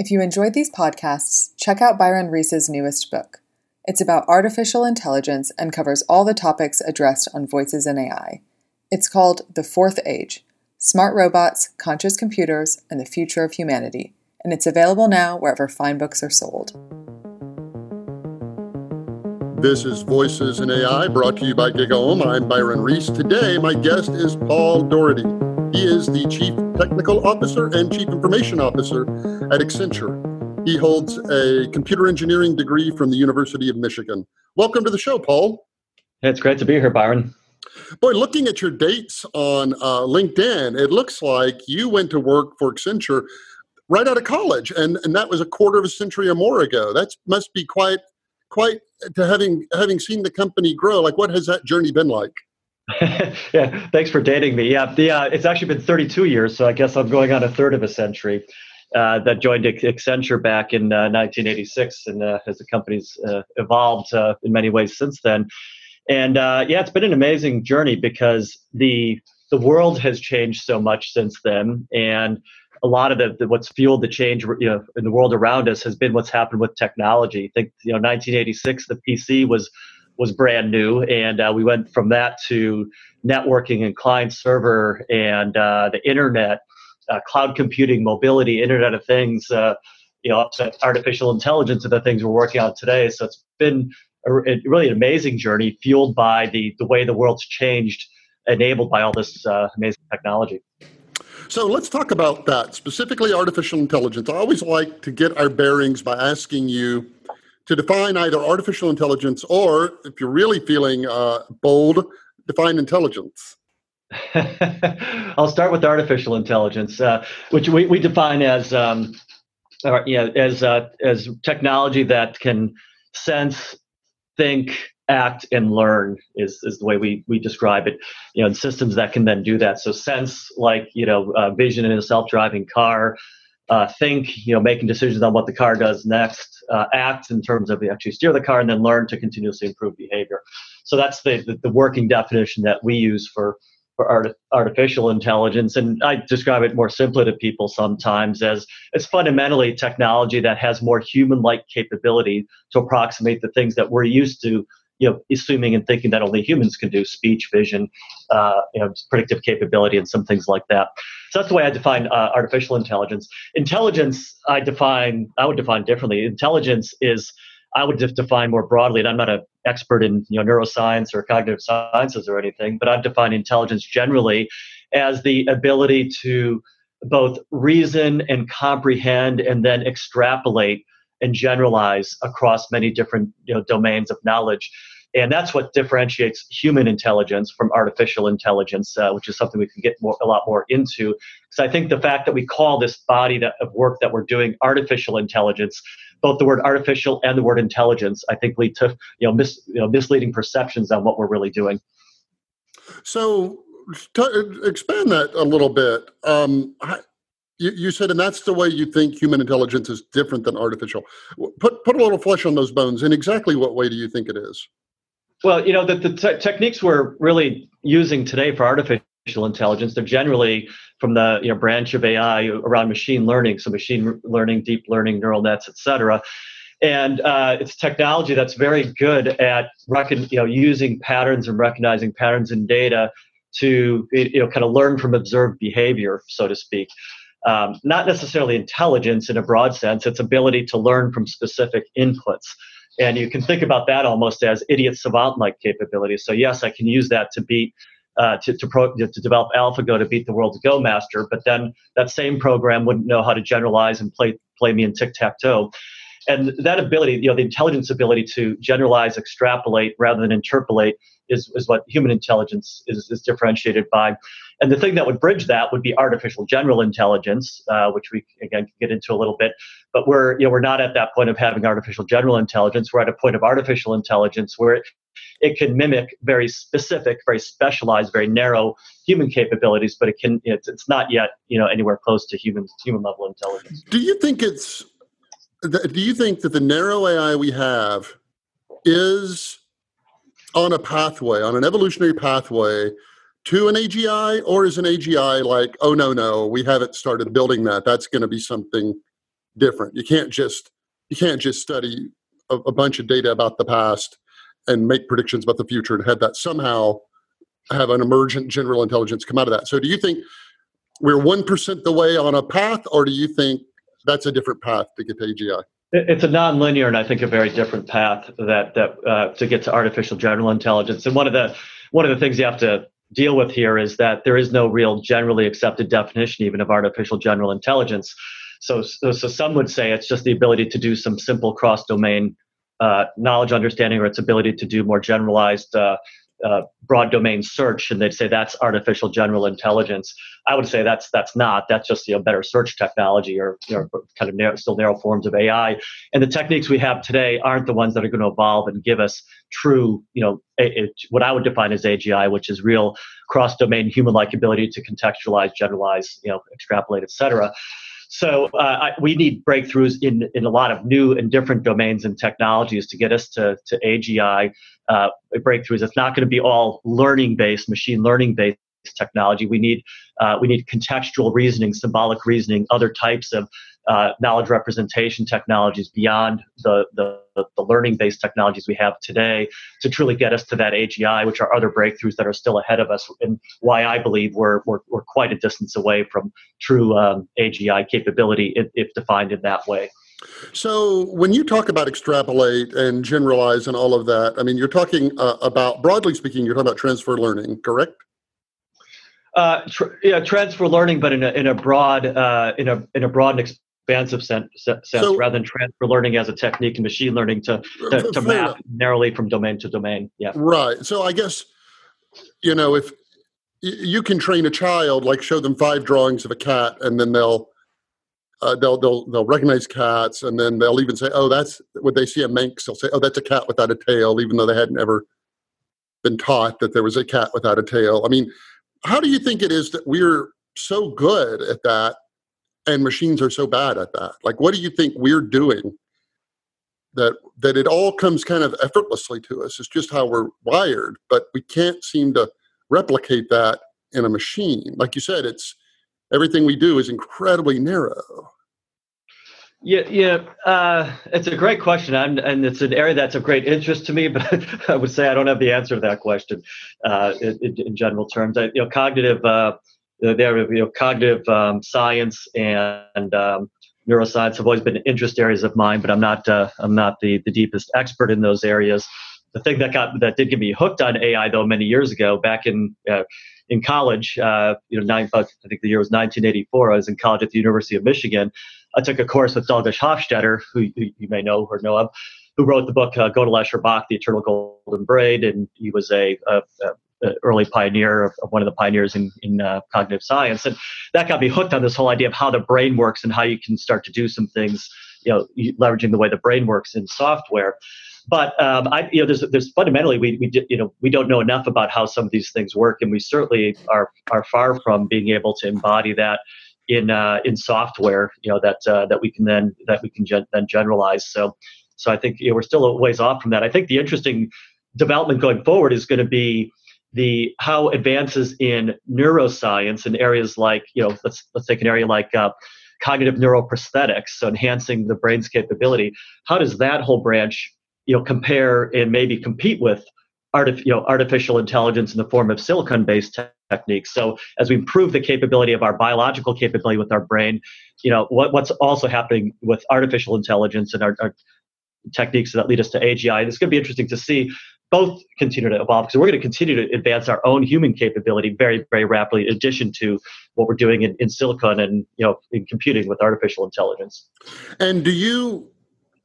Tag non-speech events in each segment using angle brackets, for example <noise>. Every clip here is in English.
If you enjoyed these podcasts, check out Byron Reese's newest book. It's about artificial intelligence and covers all the topics addressed on Voices in AI. It's called The Fourth Age Smart Robots, Conscious Computers, and the Future of Humanity, and it's available now wherever fine books are sold. This is Voices in AI brought to you by GigaOM. I'm Byron Reese. Today, my guest is Paul Daugherty. He is the Chief Technical Officer and Chief Information Officer at Accenture. He holds a computer engineering degree from the University of Michigan. Welcome to the show, Paul. It's great to be here, Byron. Boy, looking at your dates on uh, LinkedIn, it looks like you went to work for Accenture right out of college, and, and that was a quarter of a century or more ago. That must be quite quite to having having seen the company grow. Like, what has that journey been like? <laughs> yeah, thanks for dating me. Yeah, the, uh, it's actually been 32 years, so I guess I'm going on a third of a century uh, that joined Accenture back in uh, 1986, and uh, as the company's uh, evolved uh, in many ways since then. And yeah, it's been an amazing journey because the the world has changed so much since then, and a lot of the, the, what's fueled the change you know, in the world around us has been what's happened with technology. I think you know 1986, the PC was was brand new, and uh, we went from that to networking and client server and uh, the internet uh, cloud computing, mobility, Internet of Things, uh, you know, artificial intelligence and the things we're working on today. So it's been a, a really an amazing journey, fueled by the the way the world's changed, enabled by all this uh, amazing technology. So let's talk about that specifically, artificial intelligence. I always like to get our bearings by asking you to define either artificial intelligence or, if you're really feeling uh, bold, define intelligence. <laughs> I'll start with artificial intelligence, uh, which we, we define as um, or, yeah, as uh, as technology that can sense, think, act, and learn is is the way we we describe it. You know, systems that can then do that. So sense, like you know, uh, vision in a self-driving car. Uh, think, you know, making decisions on what the car does next. Uh, act in terms of actually steer the car, and then learn to continuously improve behavior. So that's the, the, the working definition that we use for for art, artificial intelligence. And I describe it more simply to people sometimes as it's fundamentally technology that has more human like capability to approximate the things that we're used to. You know, assuming and thinking that only humans can do speech, vision, uh, you know, predictive capability, and some things like that. So that's the way I define uh, artificial intelligence. Intelligence, I define, I would define differently. Intelligence is I would just define more broadly, and I'm not an expert in you know neuroscience or cognitive sciences or anything, but I'd define intelligence generally as the ability to both reason and comprehend and then extrapolate and generalize across many different you know, domains of knowledge. And that's what differentiates human intelligence from artificial intelligence, uh, which is something we can get more, a lot more into. Because I think the fact that we call this body that, of work that we're doing artificial intelligence both the word artificial and the word intelligence, I think lead to you know, mis, you know misleading perceptions on what we're really doing. So, expand that a little bit. Um, you, you, said, and that's the way you think human intelligence is different than artificial. Put put a little flesh on those bones. In exactly what way do you think it is? Well, you know, the, the te- techniques we're really using today for artificial intelligence, they're generally from the you know branch of AI around machine learning, so machine learning, deep learning, neural nets, et cetera. And uh, it's technology that's very good at recon- you know using patterns and recognizing patterns in data to you know kind of learn from observed behavior, so to speak. Um, not necessarily intelligence in a broad sense; it's ability to learn from specific inputs. And you can think about that almost as idiot savant like capabilities. So yes, I can use that to beat uh, to to, pro, to develop AlphaGo to beat the world's Go master, but then that same program wouldn't know how to generalize and play play me in tic tac toe. And that ability, you know, the intelligence ability to generalize, extrapolate rather than interpolate is, is what human intelligence is, is differentiated by. And the thing that would bridge that would be artificial general intelligence, uh, which we again get into a little bit. But we're you know we're not at that point of having artificial general intelligence. We're at a point of artificial intelligence where it it can mimic very specific, very specialized, very narrow human capabilities, but it can it's, it's not yet you know anywhere close to human human level intelligence. Do you think it's do you think that the narrow AI we have is on a pathway, on an evolutionary pathway to an AGI, or is an AGI like, oh no, no, we haven't started building that. That's going to be something different. You can't just you can't just study a, a bunch of data about the past and make predictions about the future and have that somehow have an emergent general intelligence come out of that. So do you think we're 1% the way on a path, or do you think that's a different path to get to AGI? It's a nonlinear and I think a very different path that that uh, to get to artificial general intelligence. And one of the one of the things you have to deal with here is that there is no real generally accepted definition even of artificial general intelligence. So, so, so some would say it's just the ability to do some simple cross domain uh, knowledge understanding or its ability to do more generalized uh, uh, broad domain search, and they'd say that's artificial general intelligence. I would say that's that's not. That's just you know better search technology or you know, kind of narrow, still narrow forms of AI. And the techniques we have today aren't the ones that are going to evolve and give us true you know a, a, what I would define as AGI, which is real cross domain human like ability to contextualize, generalize, you know, extrapolate, etc. So uh, I, we need breakthroughs in, in a lot of new and different domains and technologies to get us to, to AGI uh, breakthroughs. It's not going to be all learning based, machine learning based technology. We need uh, we need contextual reasoning, symbolic reasoning, other types of uh, knowledge representation technologies beyond the, the, the learning based technologies we have today to truly get us to that AGI, which are other breakthroughs that are still ahead of us, and why I believe we're, we're, we're quite a distance away from true um, AGI capability if, if defined in that way. So, when you talk about extrapolate and generalize and all of that, I mean, you're talking uh, about, broadly speaking, you're talking about transfer learning, correct? Uh, tr- yeah, transfer learning, but in a in a broad uh, in a in a broad and expansive sense, sense so, rather than transfer learning as a technique in machine learning to to, to map enough. narrowly from domain to domain. Yeah, right. So I guess you know if you can train a child, like show them five drawings of a cat, and then they'll uh, they'll they'll they'll recognize cats, and then they'll even say, "Oh, that's when they see a Manx." They'll say, "Oh, that's a cat without a tail," even though they hadn't ever been taught that there was a cat without a tail. I mean, how do you think it is that we're so good at that and machines are so bad at that? Like, what do you think we're doing that that it all comes kind of effortlessly to us? It's just how we're wired, but we can't seem to replicate that in a machine. Like you said, it's everything we do is incredibly narrow. Yeah, yeah, uh, it's a great question, I'm, and it's an area that's of great interest to me. <laughs> But I would say I don't have the answer to that question uh, in, in, general terms. I, you know, cognitive, uh, there, you know, cognitive um, science and um, neuroscience have always been interest areas of mine, but I'm not, uh, I'm not the, the deepest expert in those areas. The thing that got that did get me hooked on AI though many years ago, back in uh, in college, uh, you know, nine, I think the year was 1984. I was in college at the University of Michigan I took a course with Douglas Hofstadter, who, you may know or know of, who wrote the book uh, Gödel Escher Bach, The Eternal Golden Braid, and he was a, a, a early pioneer of, of, one of the pioneers in, in uh, cognitive science, and that got me hooked on this whole idea of how the brain works and how you can start to do some things, you know, leveraging the way the brain works in software. But um, I, you know, there's, there's fundamentally we, we, you know, we don't know enough about how some of these things work, and we certainly are are far from being able to embody that in uh, in software, you know that uh, that we can then that we can gen- then generalize. So so I think you know, we're still a ways off from that. I think the interesting development going forward is going to be the how advances in neuroscience in areas like you know let's let's take an area like uh, cognitive neuroprosthetics, so enhancing the brain's capability. How does that whole branch you know compare and maybe compete with artif- you know, artificial intelligence in the form of silicon-based te- techniques. So as we improve the capability of our biological capability with our brain, you know, what, what's also happening with artificial intelligence and our, our techniques that lead us to AGI. And It's going to be interesting to see both continue to evolve because we're going to continue to advance our own human capability very, very rapidly, in addition to what we're doing in, in silicon and you know in computing with artificial intelligence. And do you,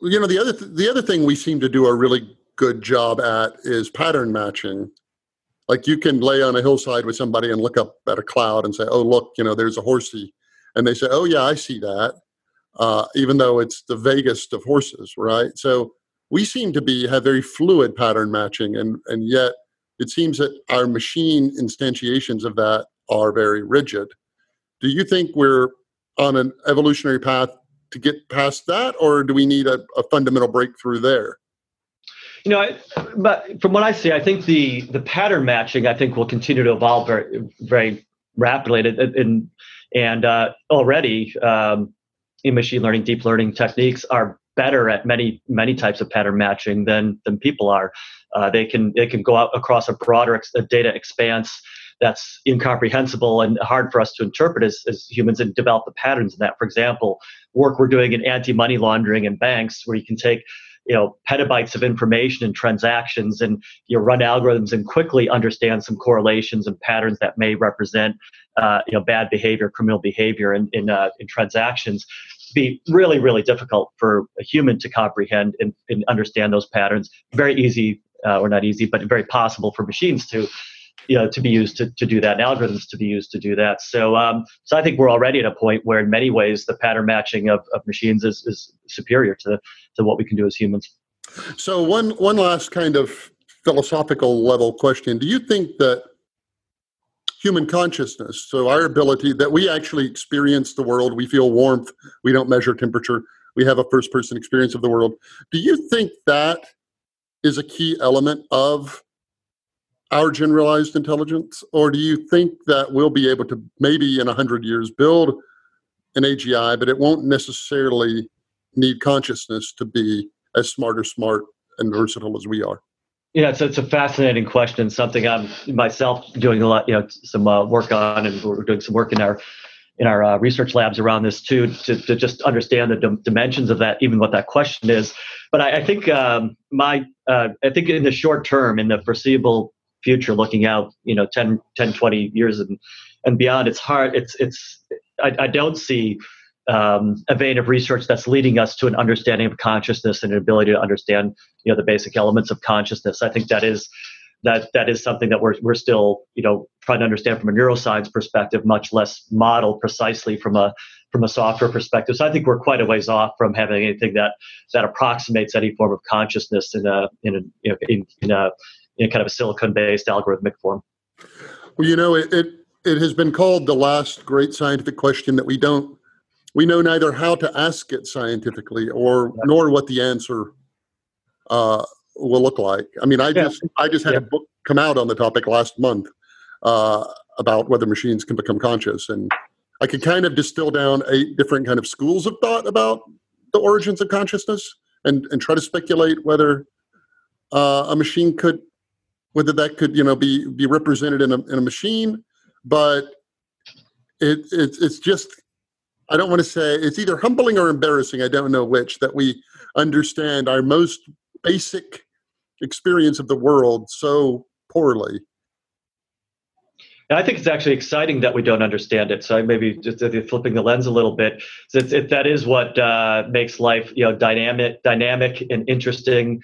you know, the other th- the other thing we seem to do a really good job at is pattern matching. Like you can lay on a hillside with somebody and look up at a cloud and say, "Oh, look, you know, there's a horsey," and they say, "Oh, yeah, I see that," uh, even though it's the vaguest of horses, right? So we seem to be have very fluid pattern matching, and and yet it seems that our machine instantiations of that are very rigid. Do you think we're on an evolutionary path to get past that, or do we need a, a fundamental breakthrough there? You know, I, but from what I see, I think the the pattern matching I think will continue to evolve very very rapidly, and and, and uh, already. Um, machine learning, deep learning techniques are better at many many types of pattern matching than than people are. Uh, they can they can go out across a broader ex- data expanse that's incomprehensible and hard for us to interpret as, as humans and develop the patterns in that. For example, work we're doing in anti-money laundering and banks, where you can take you know petabytes of information and transactions and you know run algorithms and quickly understand some correlations and patterns that may represent uh, you know bad behavior criminal behavior in in, uh, in transactions be really really difficult for a human to comprehend and, and understand those patterns. Very easy uh, or not easy but very possible for machines to you know to be used to, to do that and algorithms to be used to do that. So um, so i think we're already at a point where in many ways the pattern matching of, of machines is, is superior to to what we can do as humans. So one one last kind of philosophical level question. Do you think that human consciousness so our ability that we actually experience the world we feel warmth we don't measure temperature we have a first person experience of the world do you think that is a key element of our generalized intelligence? Or do you think that we'll be able to maybe in 100 years build an AGI, but it won't necessarily need consciousness to be as smart or smart and versatile as we are? Yeah, it's, it's a fascinating question. Something I'm myself doing a lot, you know, some uh, work on, and we're doing some work in our in our uh, research labs around this too, to, to just understand the dimensions of that, even what that question is. But I, I think um, my, uh, I think in the short term, in the foreseeable future looking out you know 10 10 20 years and and beyond it's hard it's it's i, I don't see um, a vein of research that's leading us to an understanding of consciousness and an ability to understand you know the basic elements of consciousness. I think that is that that is something that we're, we're still you know trying to understand from a neuroscience perspective much less model precisely from a from a software perspective. So i think we're quite a ways off from having anything that that approximates any form of consciousness in a in a you know, in, in a in kind of a silicon-based algorithmic form. Well, you know, it, it it has been called the last great scientific question that we don't we know neither how to ask it scientifically or yeah. nor what the answer uh, will look like. I mean, I yeah. just I just had yeah. a book come out on the topic last month uh, about whether machines can become conscious, and I could kind of distill down eight different kind of schools of thought about the origins of consciousness, and and try to speculate whether uh, a machine could whether that could you know be be represented in a, in a machine but it, it it's just i don't want to say it's either humbling or embarrassing i don't know which that we understand our most basic experience of the world so poorly I think it's actually exciting that we don't understand it. So maybe just flipping the lens a little bit, so that is what uh, makes life, you know, dynamic, dynamic and interesting,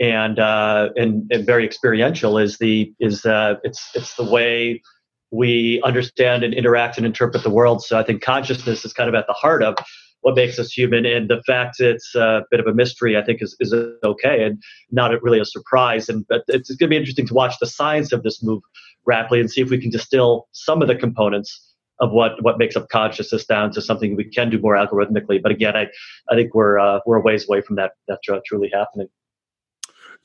and uh, and, and very experiential is the is uh, it's it's the way we understand and interact and interpret the world. So I think consciousness is kind of at the heart of what makes us human, and the fact it's a bit of a mystery, I think, is is okay and not really a surprise. And but it's going to be interesting to watch the science of this move rapidly and see if we can distill some of the components of what what makes up consciousness down to something we can do more algorithmically. But again, I I think we're uh, we're a ways away from that that truly happening.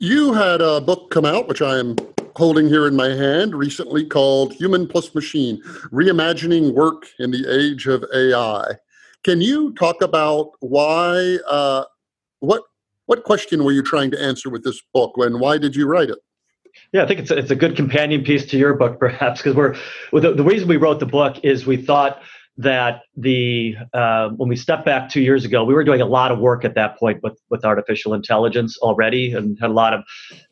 You had a book come out, which I am holding here in my hand recently, called Human Plus Machine Reimagining Work in the Age of AI. Can you talk about why, uh, what, what question were you trying to answer with this book, and why did you write it? Yeah, I think it's a, it's a good companion piece to your book, perhaps, because we're the, the reason we wrote the book is we thought that the uh, when we stepped back two years ago, we were doing a lot of work at that point with with artificial intelligence already, and had a lot of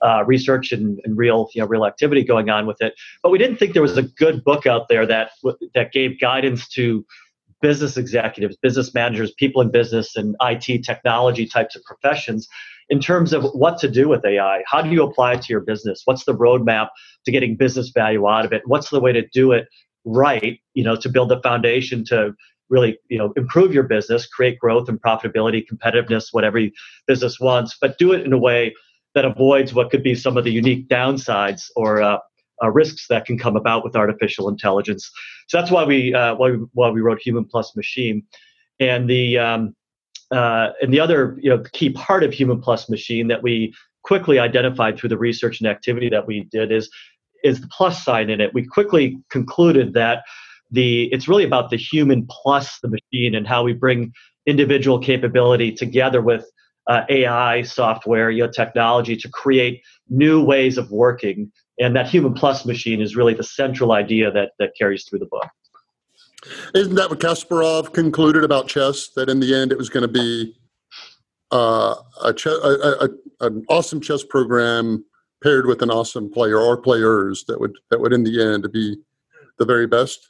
uh, research and, and, real you know real activity going on with it. But we didn't think there was a good book out there that that gave guidance to business executives, business managers, people in business and IT technology types of professions in terms of what to do with AI. How do you apply it to your business? What's the roadmap to getting business value out of it? What's the way to do it right, you know, to build the foundation to really, you know, improve your business, create growth and profitability, competitiveness, whatever business wants, but do it in a way that avoids what could be some of the unique downsides or uh, uh, risks that can come about with artificial intelligence. So that's why we uh, why we, why we wrote Human Plus Machine, and the um, uh, and the other you know key part of Human Plus Machine that we quickly identified through the research and activity that we did is is the plus sign in it. We quickly concluded that the it's really about the human plus the machine and how we bring individual capability together with uh, AI software, you know, technology to create new ways of working. And that human plus machine is really the central idea that that carries through the book. Isn't that what Kasparov concluded about chess? That in the end it was going to be uh, a, ch- a, a, an awesome chess program paired with an awesome player or players that would that would in the end be the very best.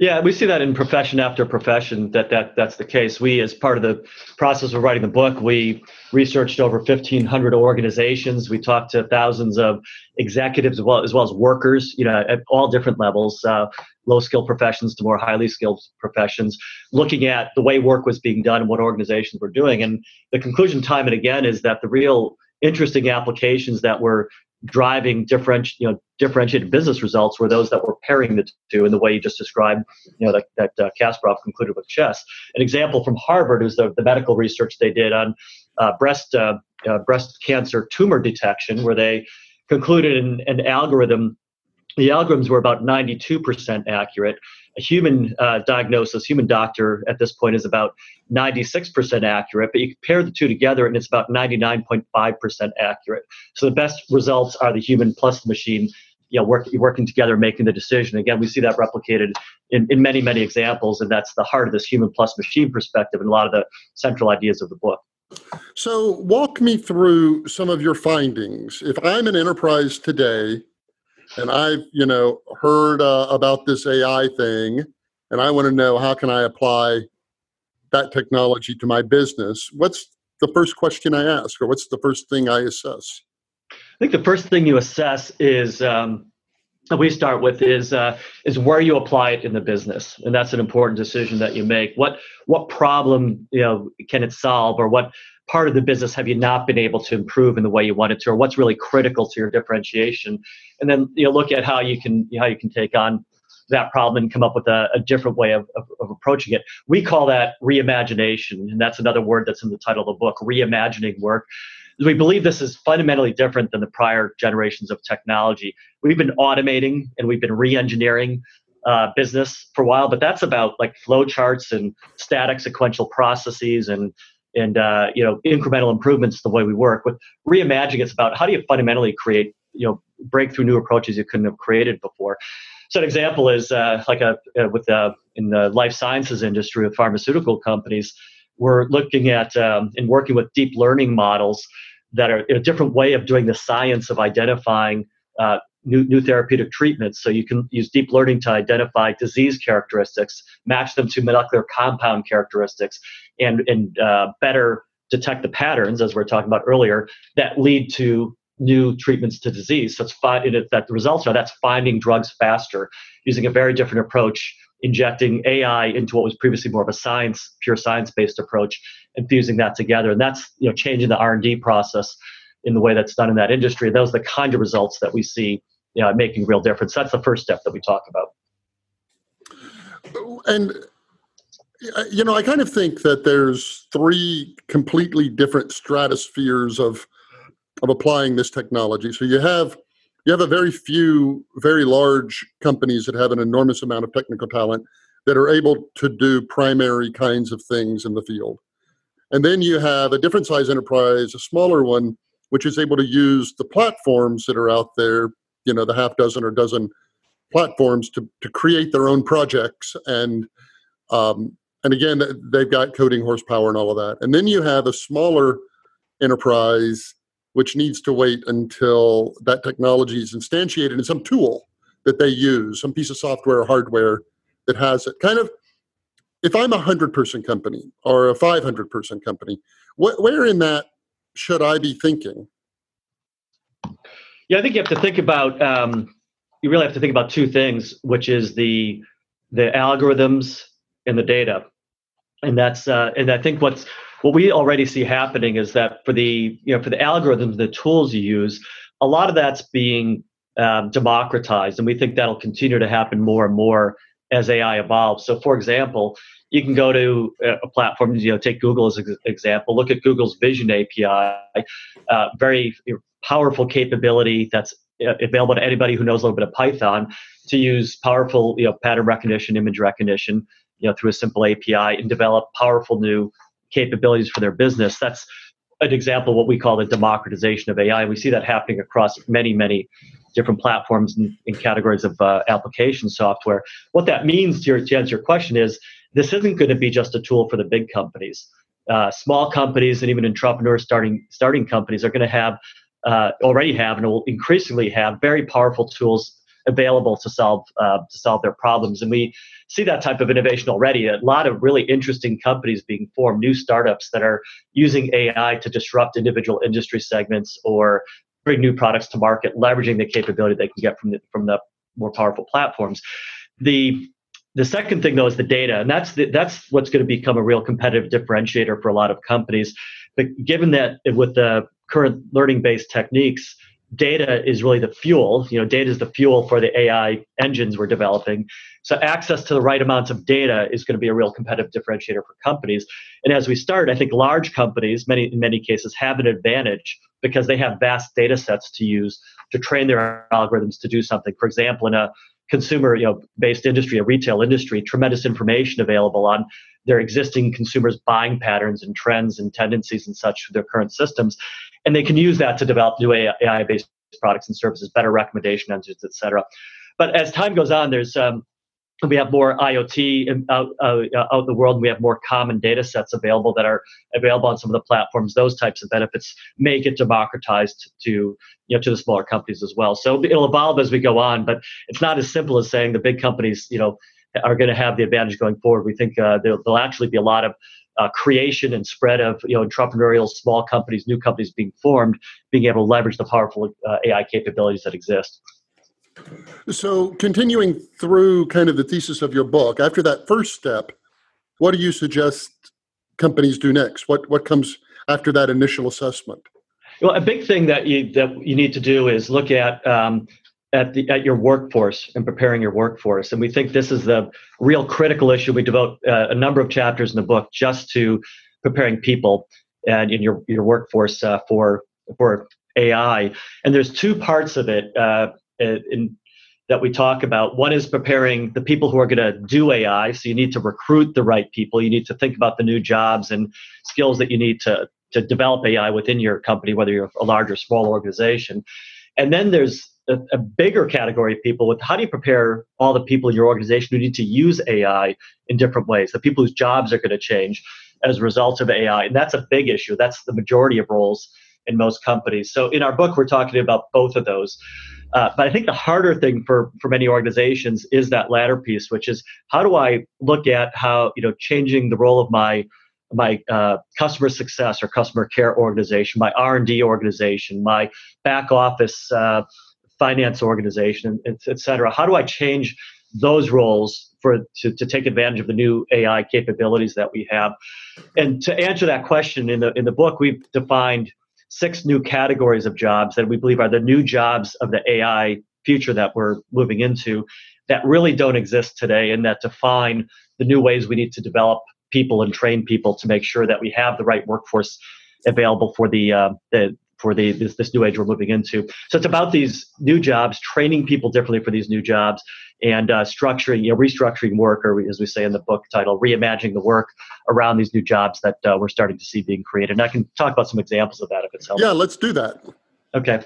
Yeah, we see that in profession after profession that, that that's the case. We, as part of the process of writing the book, we researched over 1,500 organizations. We talked to thousands of executives as well as, well as workers, you know, at all different levels, uh, low skilled professions to more highly skilled professions, looking at the way work was being done and what organizations were doing. And the conclusion, time and again, is that the real interesting applications that were driving different, you know, differentiated business results were those that were pairing the two in the way you just described, you know, that, that uh, Kasparov concluded with chess. An example from Harvard is the, the medical research they did on uh, breast, uh, uh breast cancer tumor detection, where they concluded an, an algorithm the algorithms were about 92% accurate. A human uh, diagnosis, human doctor at this point is about 96% accurate, but you pair the two together and it's about 99.5% accurate. So the best results are the human plus the machine, you know, work, working together, making the decision. Again, we see that replicated in, in many, many examples, and that's the heart of this human plus machine perspective and a lot of the central ideas of the book. So, walk me through some of your findings. If I'm an enterprise today and I've you know heard uh, about this AI thing, and I want to know how can I apply that technology to my business. What's the first question I ask, or what's the first thing I assess? I think the first thing you assess is um, we start with is uh, is where you apply it in the business, and that's an important decision that you make. What what problem you know can it solve, or what part of the business have you not been able to improve in the way you wanted to, or what's really critical to your differentiation, and then you know look at how you can how you can take on that problem and come up with a, a different way of, of, of, approaching it. We call that reimagination, and that's another word that's in the title of the book, reimagining work. We believe this is fundamentally different than the prior generations of technology. We've been automating and we've been re-engineering uh, business for a while, but that's about like flow charts and static sequential processes and and uh, you know incremental improvements the way we work. With reimagining, it's about how do you fundamentally create you know breakthrough new approaches you couldn't have created before. So an example is uh, like a uh, with uh, in the life sciences industry with pharmaceutical companies, we're looking at um, and working with deep learning models that are a different way of doing the science of identifying uh, new, new therapeutic treatments. So you can use deep learning to identify disease characteristics, match them to molecular compound characteristics, and, and uh, better detect the patterns, as we are talking about earlier, that lead to new treatments to disease. So it's fi- it, that the results are that's finding drugs faster using a very different approach, injecting AI into what was previously more of a science, pure science-based approach, and fusing that together. And that's you know changing the R&D process in the way that's done in that industry. Those are the kind of results that we see you know, making real difference. That's the first step that we talk about. And you know, I kind of think that there's three completely different stratospheres of of applying this technology. So you have you have a very few very large companies that have an enormous amount of technical talent that are able to do primary kinds of things in the field. And then you have a different size enterprise, a smaller one, which is able to use the platforms that are out there, you know, the half dozen or dozen platforms to, to create their own projects. And um, and again, they've got coding horsepower and all of that. And then you have a smaller enterprise which needs to wait until that technology is instantiated in some tool that they use, some piece of software or hardware that has it. Kind of, if I'm a hundred person company or a 500 person company, wh- where in that should I be thinking? Yeah, I think you have to think about. Um, you really have to think about two things, which is the the algorithms and the data, and that's uh, and I think what's what we already see happening is that for the you know for the algorithms, the tools you use, a lot of that's being um, democratized, and we think that'll continue to happen more and more as AI evolves. So, for example, you can go to a platform, you know, take Google as an example. Look at Google's Vision API, uh, very powerful capability that's uh, available to anybody who knows a little bit of Python to use powerful, you know, pattern recognition, image recognition, you know, through a simple API and develop powerful new capabilities for their business. That's an example of what we call the democratization of AI. We see that happening across many, many different platforms and, and categories of uh, application software. What that means, to, your, to answer your question, is this isn't going to be just a tool for the big companies. Uh, small companies and even entrepreneurs starting starting companies are going to have uh, already have and will increasingly have very powerful tools available to solve uh, to solve their problems. And we see that type of innovation already. A lot of really interesting companies being formed, new startups that are using AI to disrupt individual industry segments or bring new products to market, leveraging the capability they can get from the, from the more powerful platforms. The the second thing though is the data, and that's the, that's what's going to become a real competitive differentiator for a lot of companies. But given that with the current learning based techniques, data is really the fuel. You know, data is the fuel for the AI engines we're developing. So access to the right amounts of data is going to be a real competitive differentiator for companies. And as we start, I think large companies, many in many cases, have an advantage because they have vast data sets to use to train their algorithms to do something. For example, in a consumer you know based industry, a retail industry, tremendous information available on their existing consumers' buying patterns and trends and tendencies and such their current systems and they can use that to develop new AI based products and services, better recommendation engines, et cetera. But as time goes on, there's um, we have more IoT out, uh, out in the world. And we have more common data sets available that are available on some of the platforms. Those types of benefits may get democratized to you know to the smaller companies as well. So it'll evolve as we go on, but it's not as simple as saying the big companies you know are going to have the advantage going forward. We think uh, there'll, there'll actually be a lot of uh, creation and spread of you know entrepreneurial small companies, new companies being formed, being able to leverage the powerful uh, AI capabilities that exist. So, continuing through kind of the thesis of your book, after that first step, what do you suggest companies do next? What what comes after that initial assessment? Well, a big thing that you that you need to do is look at um, at the at your workforce and preparing your workforce. And we think this is the real critical issue. We devote uh, a number of chapters in the book just to preparing people and in your your workforce uh, for for AI. And there's two parts of it uh, Uh, in, that we talk about. One is preparing the people who are going to do AI. So you need to recruit the right people. You need to think about the new jobs and skills that you need to to develop AI within your company, whether you're a large or small organization. And then there's a, a, bigger category of people with how do you prepare all the people in your organization who need to use AI in different ways, the people whose jobs are going to change as a result of AI. And that's a big issue. That's the majority of roles in most companies. So in our book, we're talking about both of those. Uh, but I think the harder thing for, for many organizations is that latter piece, which is how do I look at how, you know, changing the role of my my uh, customer success or customer care organization, my R&D organization, my back office uh, finance organization, et, et cetera. How do I change those roles for to, to take advantage of the new AI capabilities that we have? And to answer that question in the in the book, we've defined six new categories of jobs that we believe are the new jobs of the AI future that we're moving into that really don't exist today and that define the new ways we need to develop people and train people to make sure that we have the right workforce available for the uh, the for the this, this new age we're moving into. So it's about these new jobs, training people differently for these new jobs, and uh, structuring, you know, restructuring work, or as we say in the book title, reimagining the work around these new jobs that uh, we're starting to see being created. And I can talk about some examples of that if it's helpful. Yeah, let's do that. Okay.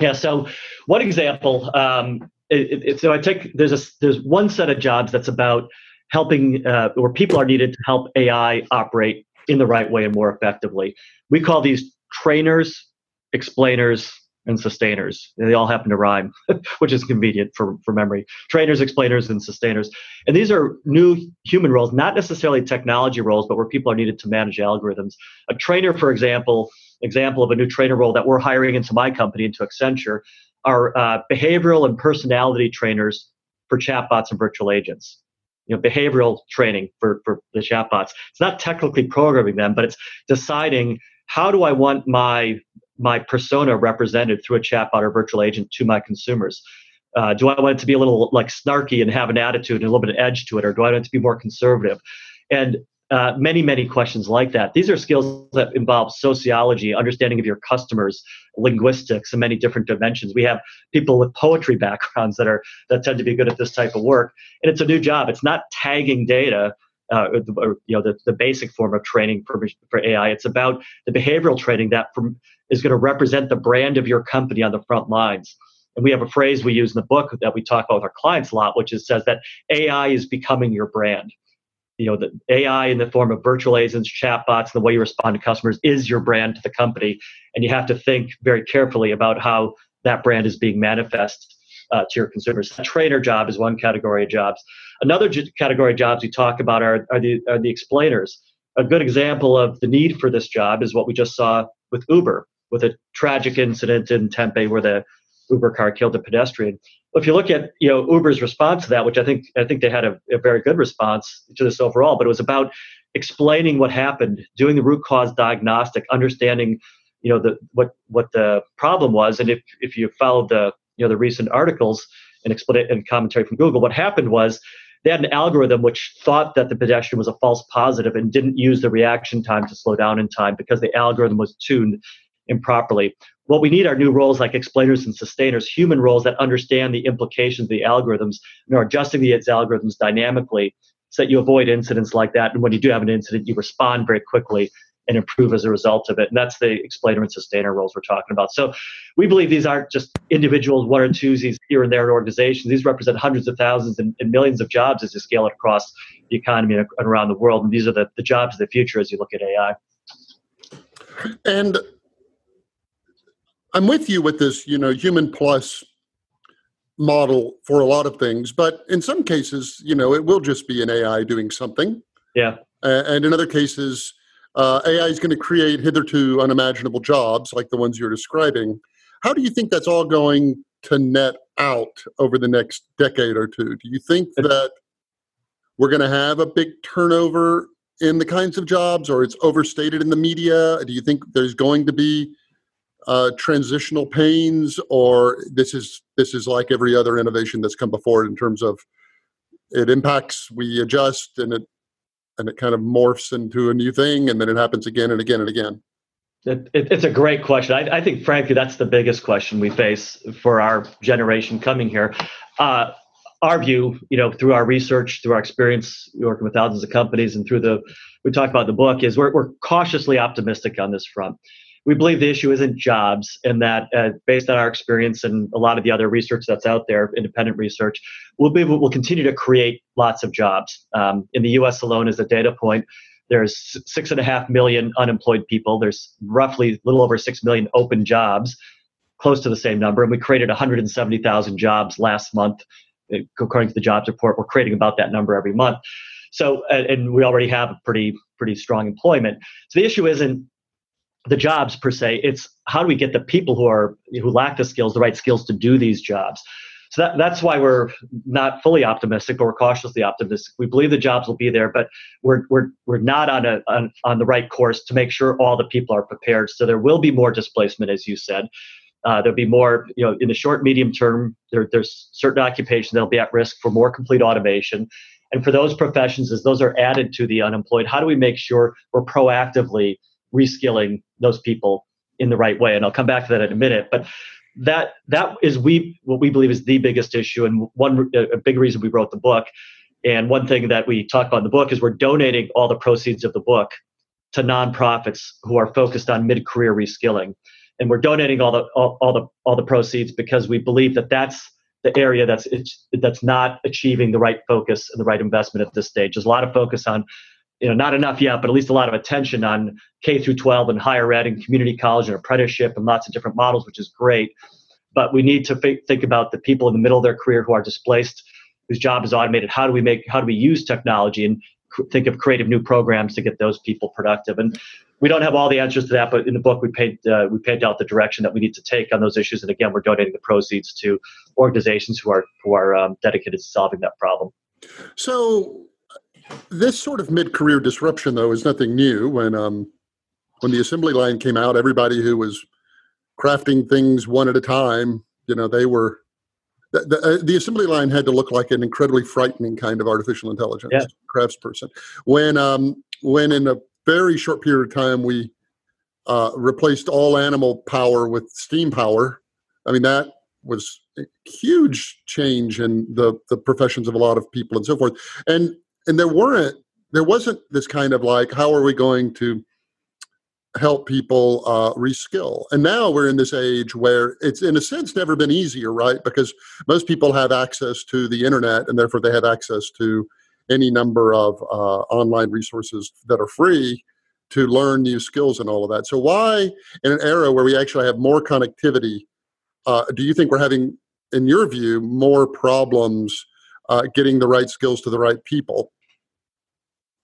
Yeah. So one example, um, it, it, so I take there's a there's one set of jobs that's about helping uh, where people are needed to help AI operate in the right way and more effectively. We call these trainers, explainers, and sustainers. They all happen to rhyme, <laughs> which is convenient for, for memory. Trainers, explainers, and sustainers. And these are new human roles, not necessarily technology roles, but where people are needed to manage algorithms. A trainer, for example, example of a new trainer role that we're hiring into my company, into Accenture, are uh, behavioral and personality trainers for chatbots and virtual agents. You know, behavioral training for, for the chatbots. It's not technically programming them, but it's deciding how do I want my my persona represented through a chatbot or virtual agent to my consumers? Uh, do I want it to be a little like snarky and have an attitude and a little bit of edge to it, or do I want it to be more conservative? And uh, many, many questions like that. These are skills that involve sociology, understanding of your customers, linguistics, and many different dimensions. We have people with poetry backgrounds that are that tend to be good at this type of work, and it's a new job. It's not tagging data uh, you know the, the basic form of training for, for AI. It's about the behavioral training that from, is going to represent the brand of your company on the front lines. And we have a phrase we use in the book that we talk about with our clients a lot, which is says that AI is becoming your brand. You know, the AI in the form of virtual agents, chatbots, and the way you respond to customers is your brand to the company. And you have to think very carefully about how that brand is being manifest uh, to your consumers. A trainer job is one category of jobs. Another j- category of jobs we talk about are, are, the, are the explainers. A good example of the need for this job is what we just saw with Uber, with a tragic incident in Tempe where the Uber car killed a pedestrian. If you look at you know Uber's response to that, which I think I think they had a, a very good response to this overall, but it was about explaining what happened, doing the root cause diagnostic, understanding you know the what what the problem was, and if if you followed the you know the recent articles and explain and commentary from Google, what happened was they had an algorithm which thought that the pedestrian was a false positive and didn't use the reaction time to slow down in time because the algorithm was tuned improperly. What we need are new roles like explainers and sustainers, human roles that understand the implications of the algorithms and are adjusting these algorithms dynamically so that you avoid incidents like that. And when you do have an incident, you respond very quickly and improve as a result of it. And that's the explainer and sustainer roles we're talking about. So we believe these aren't just individuals, one or twosies here and there in organizations. These represent hundreds of thousands and, and, millions of jobs as you scale it across the economy and around the world. And these are the, the jobs of the future as you look at AI. And I'm with you with this, you know, human plus model for a lot of things, but in some cases, you know, it will just be an AI doing something. Yeah. Uh, and in other cases, uh, AI is going to create hitherto unimaginable jobs like the ones you're describing. How do you think that's all going to net out over the next decade or two? Do you think that we're going to have a big turnover in the kinds of jobs, or it's overstated in the media? Do you think there's going to be uh, transitional pains, or this is this is like every other innovation that's come before it in terms of it impacts, we adjust, and it and it kind of morphs into a new thing, and then it happens again and again and again. It, it, it's a great question. I, I, think, frankly, that's the biggest question we face for our generation coming here. Uh, our view, you know, through our research, through our experience working with thousands of companies, and through the we talk about the book, is we're, we're cautiously optimistic on this front we believe the issue isn't jobs, and that uh, based on our experience and a lot of the other research that's out there, independent research, we'll be we'll continue to create lots of jobs. Um, in the U.S. alone, as a data point, there's six and a half million unemployed people. There's roughly a little over six million open jobs, close to the same number, and we created 170,000 jobs last month, uh, according to the jobs report. We're creating about that number every month. So, and we already have a pretty pretty strong employment. So the issue isn't the jobs per se it's how do we get the people who are who lack the skills the right skills to do these jobs? So that, that's why we're not fully optimistic but we're cautiously optimistic. We believe the jobs will be there but we're we're, we're not on a on, on the right course to make sure all the people are prepared. So there will be more displacement as you said. Uh, there'll be more you know in the short medium term there, there's certain occupations that'll be at risk for more complete automation. And for those professions as those are added to the unemployed how do we make sure we're proactively reskilling those people in the right way. And I'll come back to that in a minute. But that that is we what we believe is the biggest issue and one uh, a big reason we wrote the book. And one thing that we talk about in the book is we're donating all the proceeds of the book to nonprofits who are focused on mid-career reskilling. And we're donating all the all, all the all the proceeds because we believe that that's the area that's that's not achieving the right focus and the right investment at this stage. There's a lot of focus on you know, not enough yet, but at least a lot of attention on K through 12 and higher ed and community college and apprenticeship and lots of different models, which is great. But we need to f- think about the people in the middle of their career who are displaced, whose job is automated. How do we make? How do we use technology and cr- think of creative new programs to get those people productive? And we don't have all the answers to that, but in the book we paid uh, we paid out the direction that we need to take on those issues. And again, we're donating the proceeds to organizations who are who are um, dedicated to solving that problem. So this sort of mid-career disruption, though, is nothing new. When um, when the assembly line came out, everybody who was crafting things one at a time, you know, they were the, the, uh, the assembly line had to look like an incredibly frightening kind of artificial intelligence yeah. craftsperson. When um, when in a very short period of time we uh, replaced all animal power with steam power, I mean that was a huge change in the the professions of a lot of people and so forth. And and there weren't there wasn't this kind of like, how are we going to help people uh, reskill? And now we're in this age where it's, in a sense, never been easier, right? Because most people have access to the internet, and therefore they have access to any number of uh, online resources that are free to learn new skills and all of that. So, why, in an era where we actually have more connectivity, uh, do you think we're having, in your view, more problems uh, getting the right skills to the right people?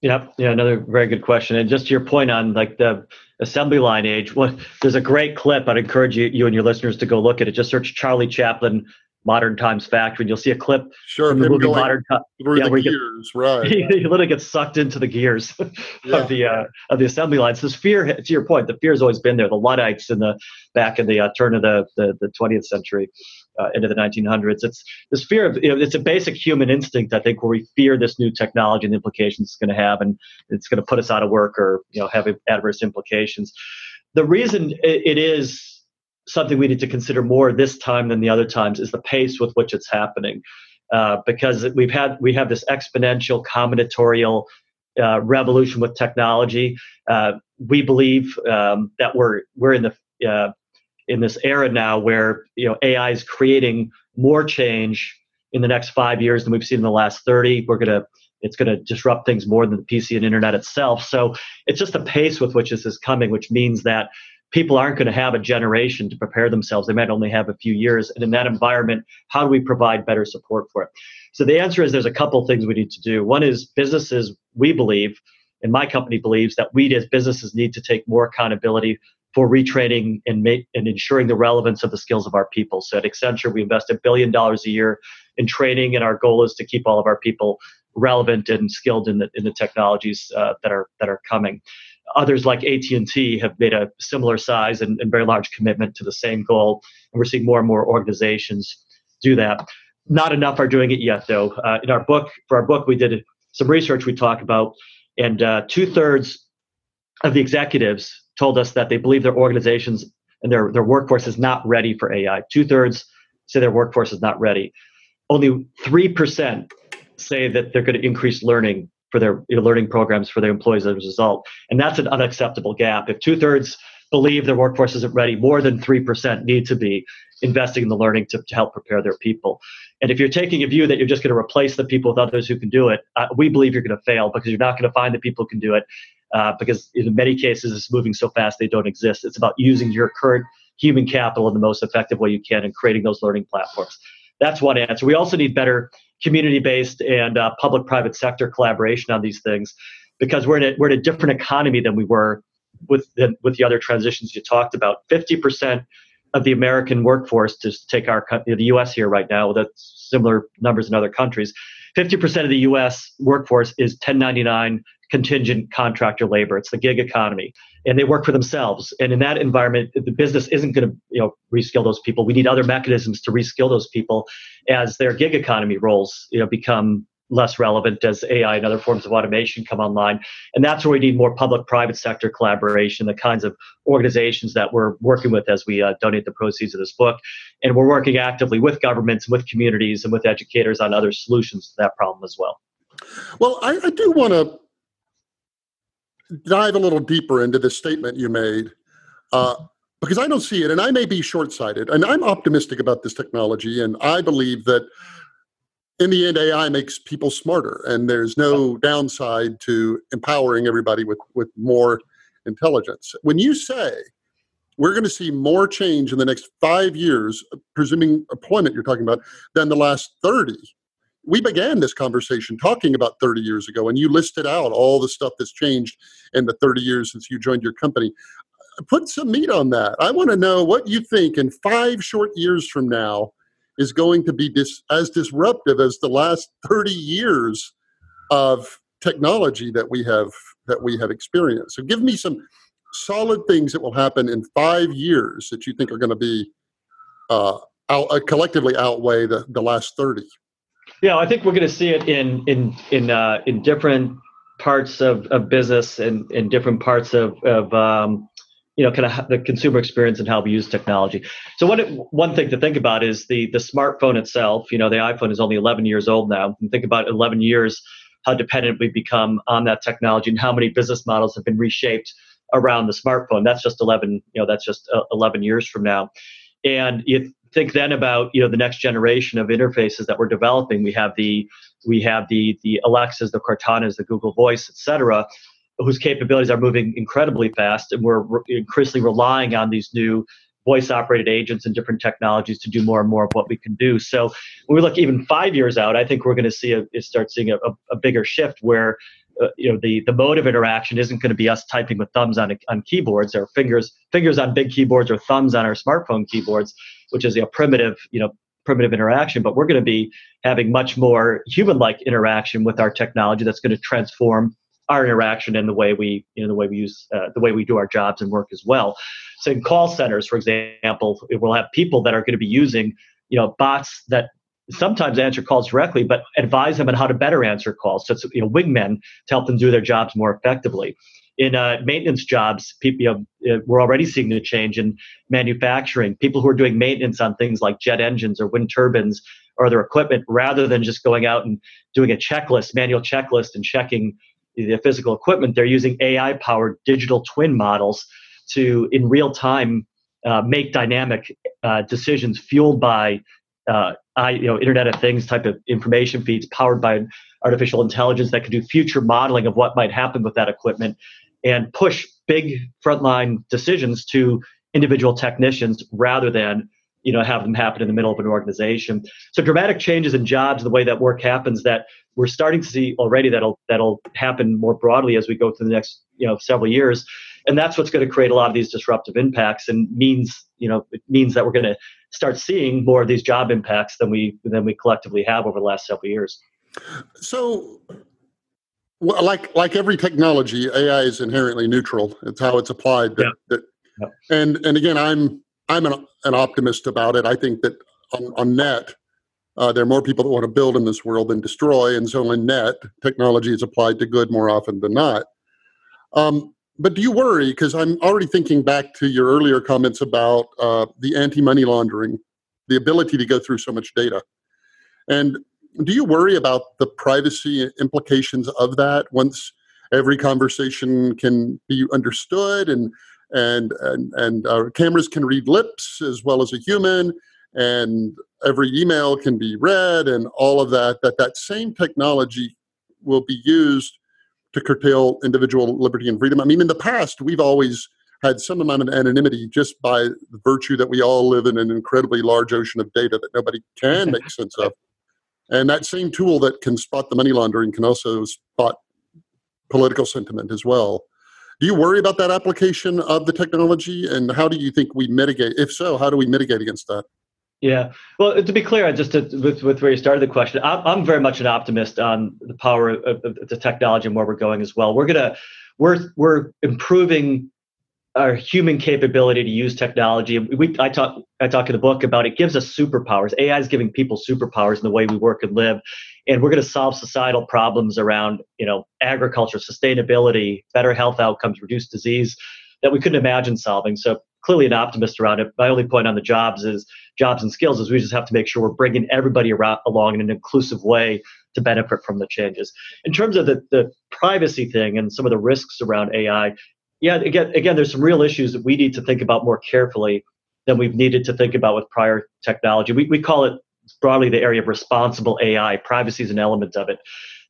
Yeah, yeah, another very good question. And just to your point on like the assembly line age, well, there's a great clip. I'd encourage you, you and your listeners to go look at it. Just search Charlie Chaplin Modern Times Factory, and you'll see a clip sure, from the movie Modern Times. Yeah, the gears, right? He, <laughs> he, literally gets sucked into the gears <laughs> yeah. of the uh, of the assembly lines. This fear, to your point, the fear has always been there. The Luddites in the back in the uh, turn of the the, the 20th century, uh, into the 1900s. It's this fear of you know, it's a basic human instinct, I think, where we fear this new technology and the implications it's going to have, and it's going to put us out of work or you know have adverse implications. The reason it, it is something we need to consider more this time than the other times is the pace with which it's happening. Uh, because we've had we have this exponential combinatorial uh, revolution with technology. Uh, we believe um, that we're we're in the uh, in this era now where you know AI is creating more change in the next five years than we've seen in the last 30. We're gonna it's going to disrupt things more than the PC and internet itself. So it's just the pace with which this is coming, which means that people aren't going to have a generation to prepare themselves. They might only have a few years. And in that environment, how do we provide better support for it? So the answer is there's a couple things we need to do. One is businesses, we believe, and my company believes that we as businesses need to take more accountability for retraining and, make, and ensuring the relevance of the skills of our people. So at Accenture, we invest a billion dollars a year in training, and our goal is to keep all of our people relevant and skilled in the in the technologies uh, that are that are coming. Others like AT&T have made a similar size and, and very large commitment to the same goal, and we're seeing more and more organizations do that. Not enough are doing it yet, though. Uh, in our book, for our book, we did some research we talk about, and uh, two thirds of the executives told us that they believe their organizations and their, their workforce is not ready for AI. Two thirds say their workforce is not ready. Only 3% say that they're going to increase learning for their learning programs for their employees as a result. And that's an unacceptable gap. If two thirds believe their workforce isn't ready, more than 3% need to be investing in the learning to, to help prepare their people. And if you're taking a view that you're just going to replace the people with others who can do it, uh, we believe you're going to fail because you're not going to find the people who can do it uh, because in many cases it's moving so fast they don't exist. It's about using your current human capital in the most effective way you can and creating those learning platforms. That's one answer. We also need better community-based and uh, public-private sector collaboration on these things, because we're in a, we're in a different economy than we were with the, with the other transitions you talked about. Fifty percent of the American workforce, to take our the U.S. here right now, that's similar numbers in other countries. 50% of the US workforce is 1099 contingent contractor labor. It's the gig economy. And they work for themselves. And in that environment, the business isn't going to you know, reskill those people. We need other mechanisms to reskill those people as their gig economy roles you know, become less relevant as AI and other forms of automation come online. And that's where we need more public private sector collaboration, the kinds of organizations that we're working with as we uh, donate the proceeds of this book. And we're working actively with governments, with communities, and with educators on other solutions to that problem as well. Well, I, I do want to dive a little deeper into this statement you made. Uh, because I don't see it, and I may be short sighted, and I'm optimistic about this technology, and I believe that in the end, AI makes people smarter, and there's no downside to empowering everybody with, with more intelligence. When you say we're going to see more change in the next five years, presuming employment you're talking about, than the last 30, we began this conversation talking about 30 years ago, and you listed out all the stuff that's changed in the 30 years since you joined your company. Put some meat on that. I want to know what you think in five short years from now is going to be dis- as disruptive as the last 30 years of technology that we have that we have experienced. So give me some solid things that will happen in five years that you think are going to be uh, out, uh, collectively outweigh the, the last 30. Yeah, I think we're going to see it in in in uh, in different parts of, of business and in different parts of of um, you know kind of the consumer experience and how we use technology. So one one thing to think about is the the smartphone itself. You know, the iPhone is only 11 years old now. And think about 11 years how dependent we've become on that technology and how many business models have been reshaped around the smartphone. That's just 11, you know, that's just uh, 11 years from now. And you think then about, you know, the next generation of interfaces that we're developing. We have the we have the the Alexas, the Cortanas, the Google Voice, et cetera, whose capabilities are moving incredibly fast, and we're increasingly relying on these new voice operated agents and different technologies to do more and more of what we can do. So when we look even five years out, I think we're going to see a start seeing a, a bigger shift where uh, you know the the mode of interaction isn't going to be us typing with thumbs on on keyboards or fingers fingers on big keyboards or thumbs on our smartphone keyboards, which is a primitive you know primitive interaction. But we're going to be having much more human like interaction with our technology that's going to transform our interaction and the way we you know the way we use uh, the way we do our jobs and work as well. So in call centers, for example, we'll have people that are going to be using you know bots that sometimes answer calls directly, but advise them on how to better answer calls. So it's you know wingmen to help them do their jobs more effectively. In uh, maintenance jobs, people you know, uh, we're already seeing the change in manufacturing. People who are doing maintenance on things like jet engines or wind turbines or other equipment, rather than just going out and doing a checklist, manual checklist, and checking the physical equipment, they're using AI-powered digital twin models to, in real time, uh, make dynamic uh, decisions fueled by uh, I, you know, Internet of Things type of information feeds powered by artificial intelligence that can do future modeling of what might happen with that equipment and push big frontline decisions to individual technicians rather than you know have them happen in the middle of an organization. So dramatic changes in jobs the way that work happens that we're starting to see already that'll that'll happen more broadly as we go through the next you know several years. And that's what's going to create a lot of these disruptive impacts and means you know it means that we're going to start seeing more of these job impacts than we than we collectively have over the last several years. So, well, like like every technology, AI is inherently neutral. It's how it's applied. That, yeah. that yeah. and and again, I'm I'm an, an optimist about it. I think that on, on net, uh, there are more people that want to build in this world than destroy, and so in net, technology is applied to good more often than not. Um, but do you worry? Because I'm already thinking back to your earlier comments about uh, the anti-money laundering, the ability to go through so much data, and do you worry about the privacy implications of that once every conversation can be understood and and and and uh, cameras can read lips as well as a human and every email can be read and all of that that that same technology will be used to curtail individual liberty and freedom. I mean, in the past, we've always had some amount of anonymity just by the virtue that we all live in an incredibly large ocean of data that nobody can <laughs> make sense of. And that same tool that can spot the money laundering can also spot political sentiment as well. Do you worry about that application of the technology? And how do you think we mitigate? If so, how do we mitigate against that? Yeah. Well, to be clear, just to, with, with where you started the question, I'm, I'm very much an optimist on the power of, of the technology and where we're going as well. We're gonna we're we're improving our human capability to use technology. We I talk I talk in the book about it gives us superpowers. AI is giving people superpowers in the way we work and live, and we're going to solve societal problems around you know agriculture, sustainability, better health outcomes, reduce disease that we couldn't imagine solving. So clearly an optimist around it. My only point on the jobs is jobs and skills is we just have to make sure we're bringing everybody around, along in an inclusive way to benefit from the changes. In terms of the, the privacy thing and some of the risks around AI, yeah, again, again, there's some real issues that we need to think about more carefully than we've needed to think about with prior technology. We, we call it broadly the area of responsible AI. Privacy is an element of it.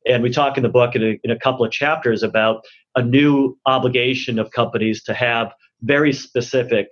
And we talk in the book in a, in a couple of chapters about a new obligation of companies to have very specific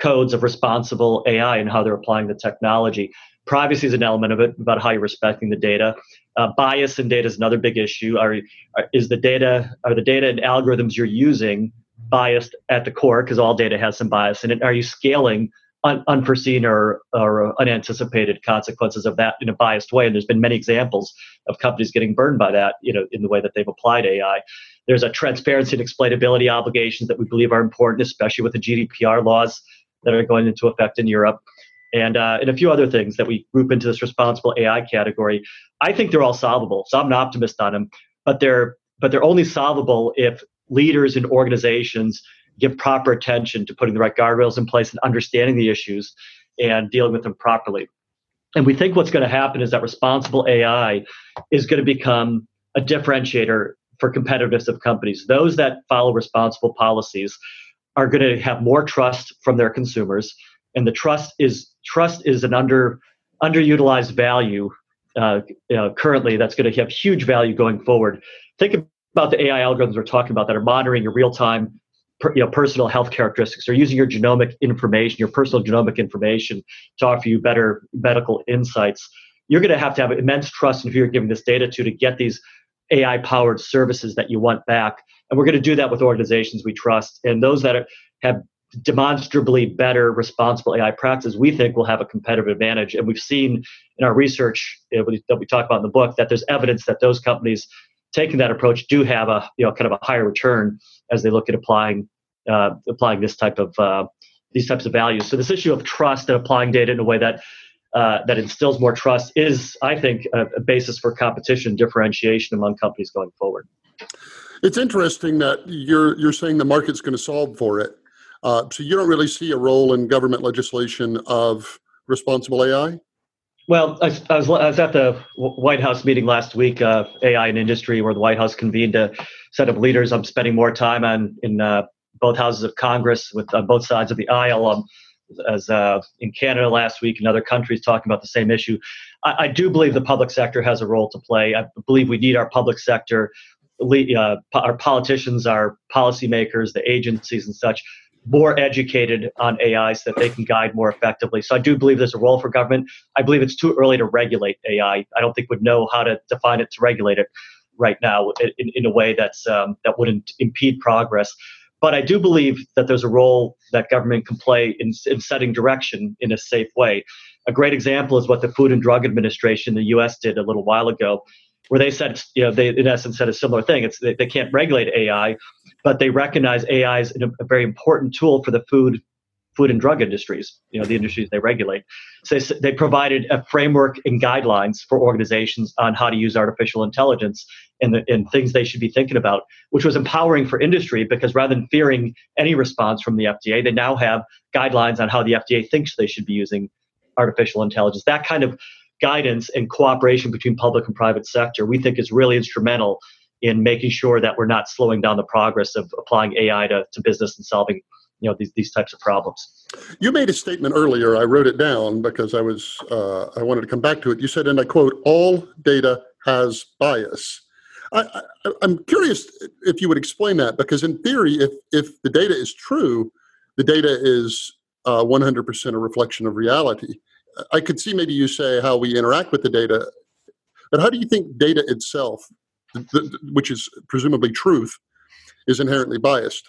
codes of responsible AI and how they're applying the technology. Privacy is an element of it about how you're respecting the data. Uh, bias in data is another big issue. Are, are, is the data are the data and algorithms you're using biased at the core because all data has some bias in it? Are you scaling un, unforeseen or, or unanticipated consequences of that in a biased way? And there's been many examples of companies getting burned by that, you know, in the way that they've applied AI. There's a transparency and explainability obligations that we believe are important, especially with the GDPR laws that are going into effect in Europe. And, uh, and a few other things that we group into this responsible AI category. I think they're all solvable, so I'm an optimist on them. But they're but they're only solvable if leaders and organizations give proper attention to putting the right guardrails in place and understanding the issues and dealing with them properly. And we think what's going to happen is that responsible AI is going to become a differentiator for competitiveness of companies. Those that follow responsible policies are going to have more trust from their consumers, and the trust is trust is an under underutilized value uh, you know, currently that's going to have huge value going forward. Think about the AI algorithms we're talking about that are monitoring your real time per, you know, personal health characteristics. They're using your genomic information, your personal genomic information to offer you better medical insights. You're going to have to have immense trust in who you're giving this data to to get these AI powered services that you want back. And we're going to do that with organizations we trust. And those that are, have demonstrably better responsible AI practices, we think will have a competitive advantage. And we've seen in our research that we talk about in the book that there's evidence that those companies taking that approach do have a you know kind of a higher return as they look at applying uh, applying this type of uh, these types of values. So this issue of trust and applying data in a way that uh, that instills more trust is, I think, a, a basis for competition differentiation among companies going forward. It's interesting that you're you're saying the market's going to solve for it. Uh, so you don't really see a role in government legislation of responsible AI. Well, I, I, was, I was at the White House meeting last week, uh, AI and industry, where the White House convened a set of leaders. I'm spending more time on in uh, both houses of Congress with on both sides of the aisle. Um, as uh, in Canada last week and other countries talking about the same issue. I, I, do believe the public sector has a role to play. I believe we need our public sector, uh, our politicians, our policymakers, the agencies, and such more educated on AI so that they can guide more effectively. So I do believe there's a role for government. I believe it's too early to regulate AI. I don't think we'd know how to define it to regulate it right now in, in a way that's um, that wouldn't impede progress. But I do believe that there's a role that government can play in, in setting direction in a safe way. A great example is what the Food and Drug Administration in the U.S. did a little while ago where they said, you know, they in essence said a similar thing. It's they, they can't regulate AI, but they recognize AI is a, very important tool for the food food and drug industries, you know, the industries they regulate. So they, they provided a framework and guidelines for organizations on how to use artificial intelligence and, the, and things they should be thinking about, which was empowering for industry because rather than fearing any response from the FDA, they now have guidelines on how the FDA thinks they should be using artificial intelligence. That kind of guidance and cooperation between public and private sector, we think is really instrumental in making sure that we're not slowing down the progress of applying AI to, to business and solving you know these, these types of problems. You made a statement earlier. I wrote it down because I was uh, I wanted to come back to it. You said, and I quote, "All data has bias." I, I, i'm curious if you would explain that because in theory, if if the data is true, the data is uh, 100% a reflection of reality. I could see maybe you say how we interact with the data, but how do you think data itself, which is presumably truth, is inherently biased?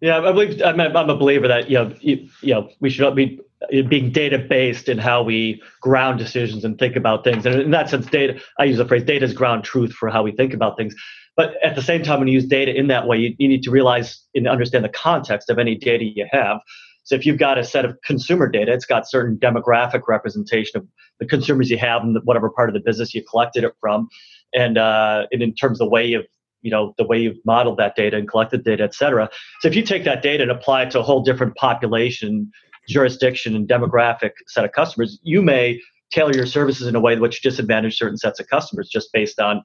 Yeah, I believe I'm a, believer that you know you, you know we should be uh, being data based in how we ground decisions and think about things. And in that sense, data I use the phrase data is ground truth for how we think about things. But at the same time, when you use data in that way, you, you need to realize and understand the context of any data you have. So if you've got a set of consumer data, it's got certain demographic representation of the consumers you have and whatever part of the business you collected it from, and uh, and in terms of the way you've you know the way you've modeled that data and collected data, et cetera. So if you take that data and apply it to a whole different population, jurisdiction, and demographic set of customers, you may tailor your services in a way which disadvantage certain sets of customers just based on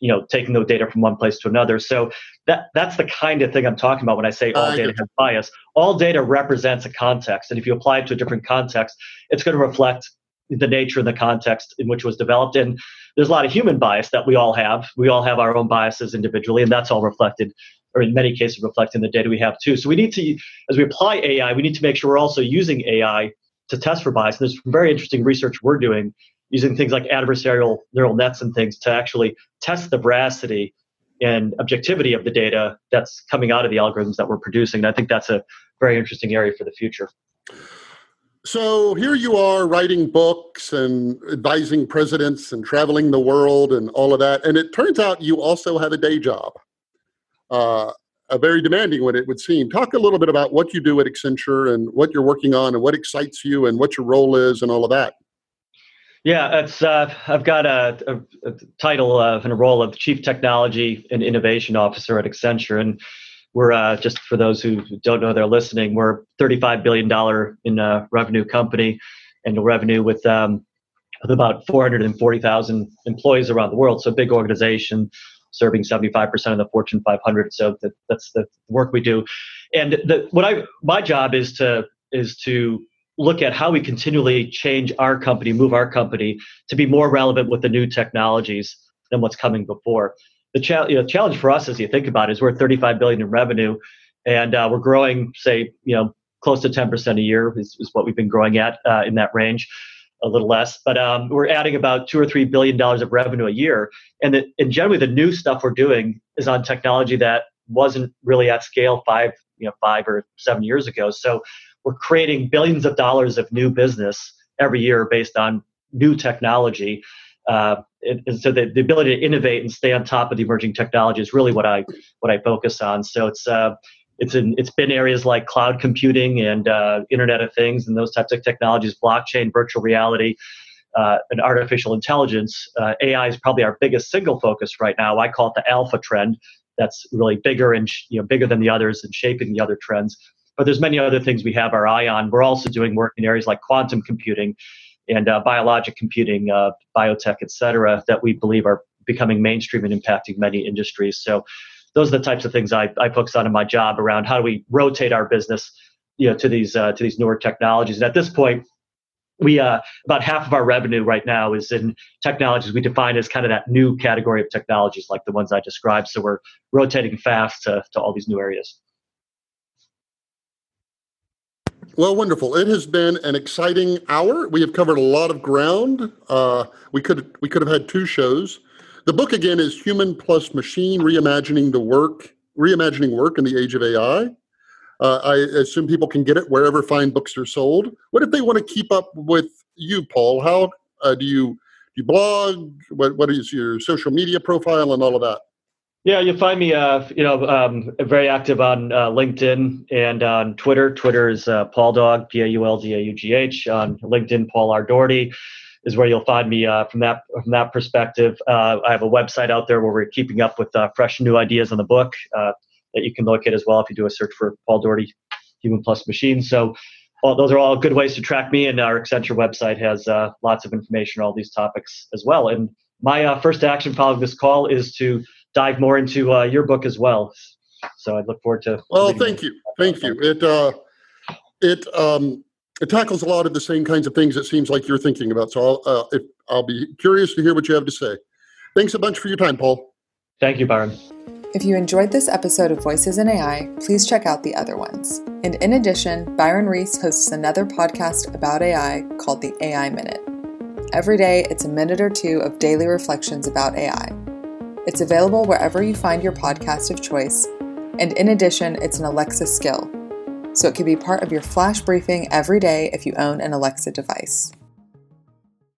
you know taking the data from one place to another. So that that's the kind of thing i'm talking about when i say all data has bias. All data represents a context and if you apply it to a different context it's going to reflect the nature and the context in which it was developed. And there's a lot of human bias that we all have. We all have our own biases individually and that's all reflected or in many cases reflected in the data we have too. So we need to as we apply ai we need to make sure we're also using ai to test for bias. And there's very interesting research we're doing using things like adversarial neural nets and things to actually test the veracity and objectivity of the data that's coming out of the algorithms that we're producing. And I think that's a very interesting area for the future. So here you are writing books and advising presidents and traveling the world and all of that. And it turns out you also have a day job, uh, a very demanding one, it would seem. Talk a little bit about what you do at Accenture and what you're working on and what excites you and what your role is and all of that. Yeah, it's uh, I've got a, a, a title of and a role of Chief Technology and Innovation Officer at Accenture, and we're uh, just for those who don't know, they're listening. We're 35 billion dollar in uh, revenue company, and revenue with um, with about 440,000 employees around the world. So a big organization, serving 75% of the Fortune 500. So that, that's the work we do. And the, what I my job is to is to look at how we continually change our company, move our company to be more relevant with the new technologies than what's coming before. The cha- you know, challenge for us, as you think about it, is we're 35 billion in revenue, and uh, we're growing, say, you know, close to 10% a year is, is what we've been growing at uh, in that range, a little less. But um, we're adding about two or three billion dollars of revenue a year, and the, and generally the new stuff we're doing is on technology that wasn't really at scale five, you know, five or seven years ago. So we're creating billions of dollars of new business every year based on new technology. Uh, and, and, so the, the ability to innovate and stay on top of the emerging technology is really what I what I focus on. So it's uh, it's in it's been areas like cloud computing and uh, Internet of Things and those types of technologies, blockchain, virtual reality, uh, and artificial intelligence. Uh, AI is probably our biggest single focus right now. I call it the alpha trend. That's really bigger and you know bigger than the others and shaping the other trends but there's many other things we have our eye on. We're also doing work in areas like quantum computing and uh, biologic computing, uh, biotech, et cetera, that we believe are becoming mainstream and impacting many industries. So those are the types of things I, I focus on in my job around how do we rotate our business, you know, to these uh, to these newer technologies. And at this point, we uh, about half of our revenue right now is in technologies we define as kind of that new category of technologies like the ones I described. So we're rotating fast to, to all these new areas. Well, wonderful. It has been an exciting hour. We have covered a lot of ground. Uh, we could we could have had two shows. The book again is Human Plus Machine: Reimagining the Work, Reimagining Work in the Age of AI. Uh, I assume people can get it wherever fine books are sold. What if they want to keep up with you, Paul? How uh, do you do you blog? What what is your social media profile and all of that? Yeah, you'll find me, uh, you know, um, very active on uh, LinkedIn and on Twitter. Twitter is uh, Paul Dog, P A U L D A U G H. On LinkedIn, Paul R. Daugherty is where you'll find me uh, from that from that perspective. Uh, I have a website out there where we're keeping up with uh, fresh new ideas on the book uh, that you can look at as well if you do a search for Paul Daugherty, Human Plus Machine. So well, those are all good ways to track me, and our Accenture website has lots of information on all these topics as well. And my first action following this call is to dive more into uh, your book as well. So I look forward to. Well, thank you, thank you. It uh, it um, it tackles a lot of the same kinds of things. It seems like you're thinking about. So I'll uh, if, I'll be curious to hear what you have to say. Thanks a bunch for your time, Paul. Thank you, Byron. If you enjoyed this episode of Voices in AI, please check out the other ones. And in addition, Byron Reese hosts another podcast about AI called the AI Minute. Every day, it's a minute or two of daily reflections about AI. It's available wherever you find your podcast of choice, and in addition, it's an Alexa skill, so it can be part of your flash briefing every day if you own an Alexa device.